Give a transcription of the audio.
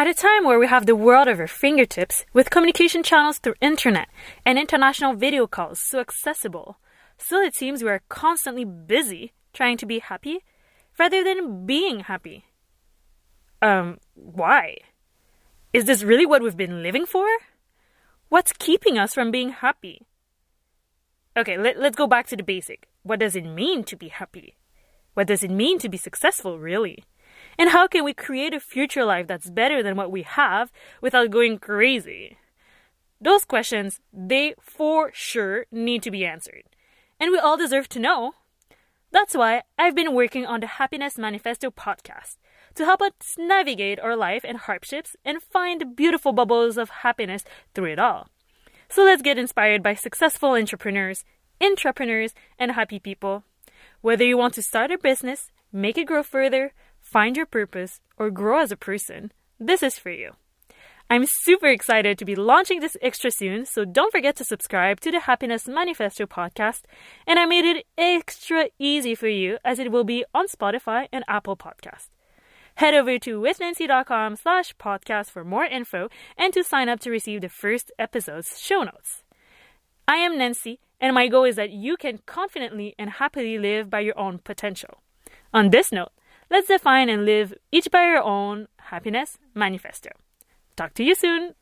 At a time where we have the world at our fingertips, with communication channels through internet and international video calls so accessible, still it seems we are constantly busy trying to be happy rather than being happy. Um, why? Is this really what we've been living for? What's keeping us from being happy? Okay, let, let's go back to the basic. What does it mean to be happy? What does it mean to be successful, really? And how can we create a future life that's better than what we have without going crazy? Those questions, they for sure need to be answered. And we all deserve to know. That's why I've been working on the Happiness Manifesto podcast to help us navigate our life and hardships and find beautiful bubbles of happiness through it all. So let's get inspired by successful entrepreneurs, entrepreneurs, and happy people. Whether you want to start a business, make it grow further, find your purpose, or grow as a person, this is for you. I'm super excited to be launching this extra soon, so don't forget to subscribe to the Happiness Manifesto podcast. And I made it extra easy for you as it will be on Spotify and Apple Podcast. Head over to withnancy.com slash podcast for more info and to sign up to receive the first episode's show notes. I am Nancy, and my goal is that you can confidently and happily live by your own potential. On this note, let's define and live each by our own happiness manifesto. Talk to you soon.